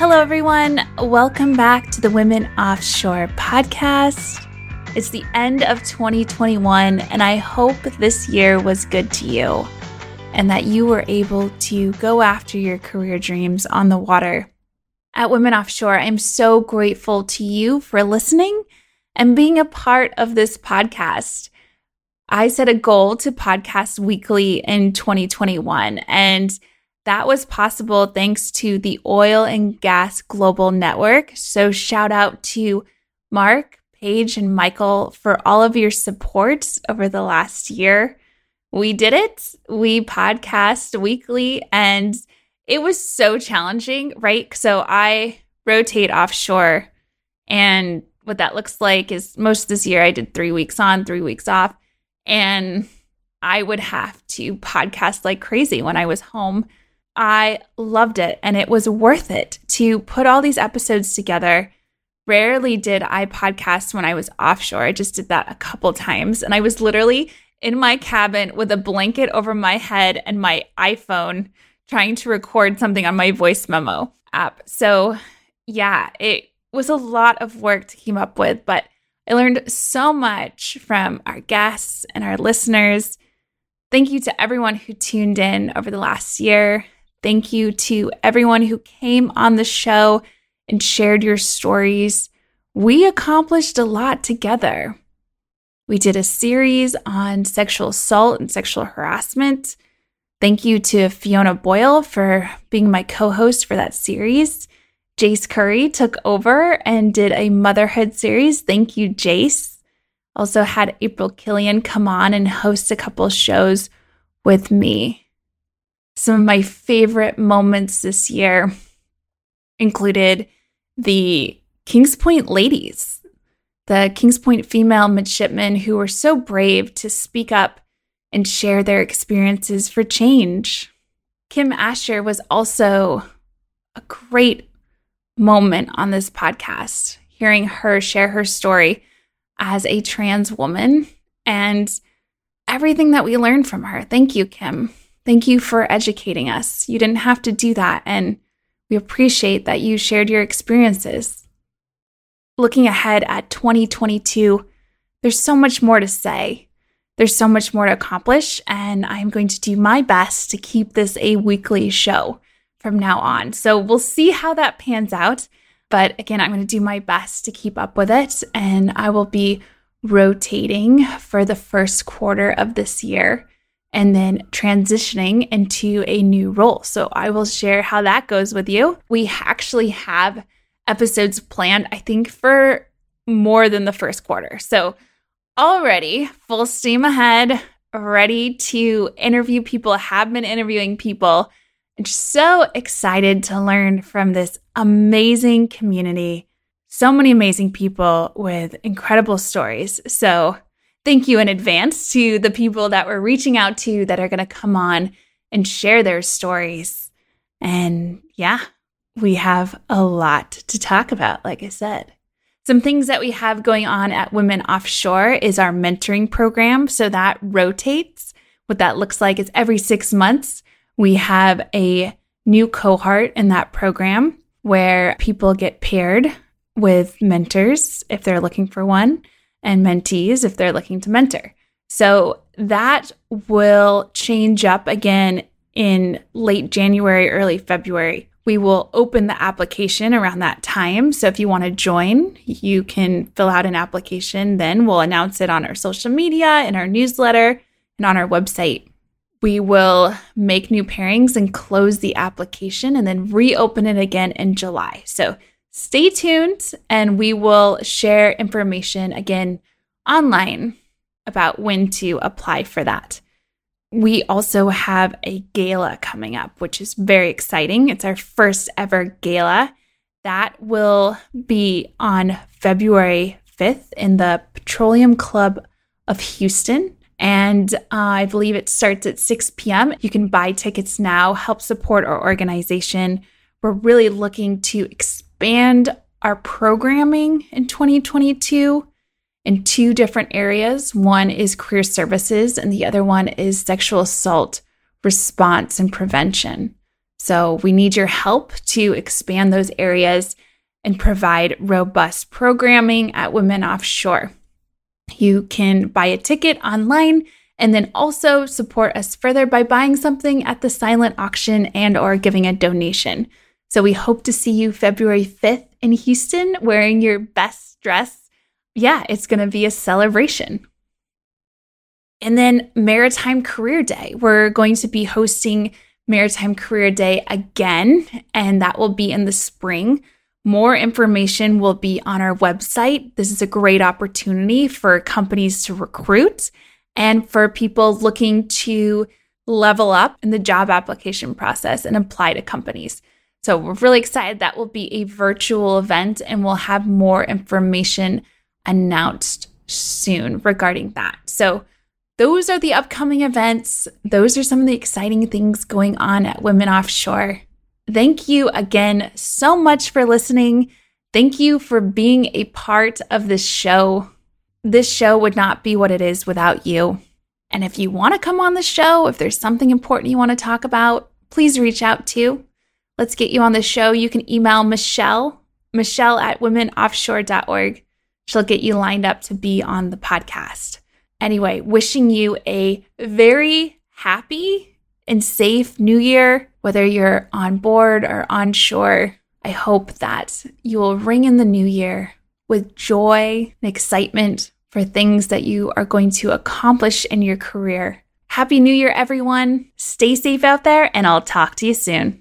Hello, everyone. Welcome back to the Women Offshore podcast. It's the end of 2021, and I hope this year was good to you and that you were able to go after your career dreams on the water. At Women Offshore, I'm so grateful to you for listening and being a part of this podcast. I set a goal to podcast weekly in 2021, and that was possible thanks to the Oil and Gas Global Network. So, shout out to Mark, Paige, and Michael for all of your support over the last year. We did it. We podcast weekly, and it was so challenging, right? So, I rotate offshore, and what that looks like is most this year I did three weeks on, three weeks off, and I would have to podcast like crazy when I was home I loved it and it was worth it to put all these episodes together. Rarely did I podcast when I was offshore. I just did that a couple times. And I was literally in my cabin with a blanket over my head and my iPhone trying to record something on my voice memo app. So, yeah, it was a lot of work to keep up with, but I learned so much from our guests and our listeners. Thank you to everyone who tuned in over the last year. Thank you to everyone who came on the show and shared your stories. We accomplished a lot together. We did a series on sexual assault and sexual harassment. Thank you to Fiona Boyle for being my co host for that series. Jace Curry took over and did a motherhood series. Thank you, Jace. Also had April Killian come on and host a couple shows with me. Some of my favorite moments this year included the Kings Point ladies, the Kings Point female midshipmen who were so brave to speak up and share their experiences for change. Kim Asher was also a great moment on this podcast, hearing her share her story as a trans woman and everything that we learned from her. Thank you, Kim. Thank you for educating us. You didn't have to do that, and we appreciate that you shared your experiences. Looking ahead at 2022, there's so much more to say. There's so much more to accomplish, and I'm going to do my best to keep this a weekly show from now on. So we'll see how that pans out. But again, I'm going to do my best to keep up with it, and I will be rotating for the first quarter of this year and then transitioning into a new role. So I will share how that goes with you. We actually have episodes planned, I think, for more than the first quarter. So already full steam ahead, ready to interview people, have been interviewing people. And so excited to learn from this amazing community. So many amazing people with incredible stories. So thank you in advance to the people that we're reaching out to that are going to come on and share their stories. And yeah, we have a lot to talk about, like I said. Some things that we have going on at Women Offshore is our mentoring program. So that rotates. What that looks like is every six months, we have a new cohort in that program where people get paired with mentors if they're looking for one and mentees if they're looking to mentor. So that will change up again in late January, early February. We will open the application around that time. So if you want to join, you can fill out an application. Then we'll announce it on our social media, in our newsletter, and on our website. We will make new pairings and close the application and then reopen it again in July. So stay tuned and we will share information again online about when to apply for that. We also have a gala coming up, which is very exciting. It's our first ever gala. That will be on February 5th in the Petroleum Club of Houston. And uh, I believe it starts at 6 p.m. You can buy tickets now, help support our organization. We're really looking to expand expand our programming in 2022 in two different areas. One is career services, and the other one is sexual assault response and prevention. So we need your help to expand those areas and provide robust programming at Women Offshore. You can buy a ticket online and then also support us further by buying something at the silent auction and or giving a donation. So we hope to see you February 5th in Houston wearing your best dress. Yeah, it's going to be a celebration. And then Maritime Career Day. We're going to be hosting Maritime Career Day again, and that will be in the spring. More information will be on our website. This is a great opportunity for companies to recruit and for people looking to level up in the job application process and apply to companies. So we're really excited that will be a virtual event and we'll have more information announced soon regarding that. So those are the upcoming events. Those are some of the exciting things going on at Women Offshore. Thank you again so much for listening. Thank you for being a part of this show. This show would not be what it is without you. And if you want to come on the show, if there's something important you want to talk about, please reach out to. Let's get you on the show. You can email Michelle, Michelle at womenoffshore.org. She'll get you lined up to be on the podcast. Anyway, wishing you a very happy and safe new year, whether you're on board or on shore. I hope that you will ring in the new year with joy and excitement for things that you are going to accomplish in your career. Happy New Year, everyone. Stay safe out there, and I'll talk to you soon.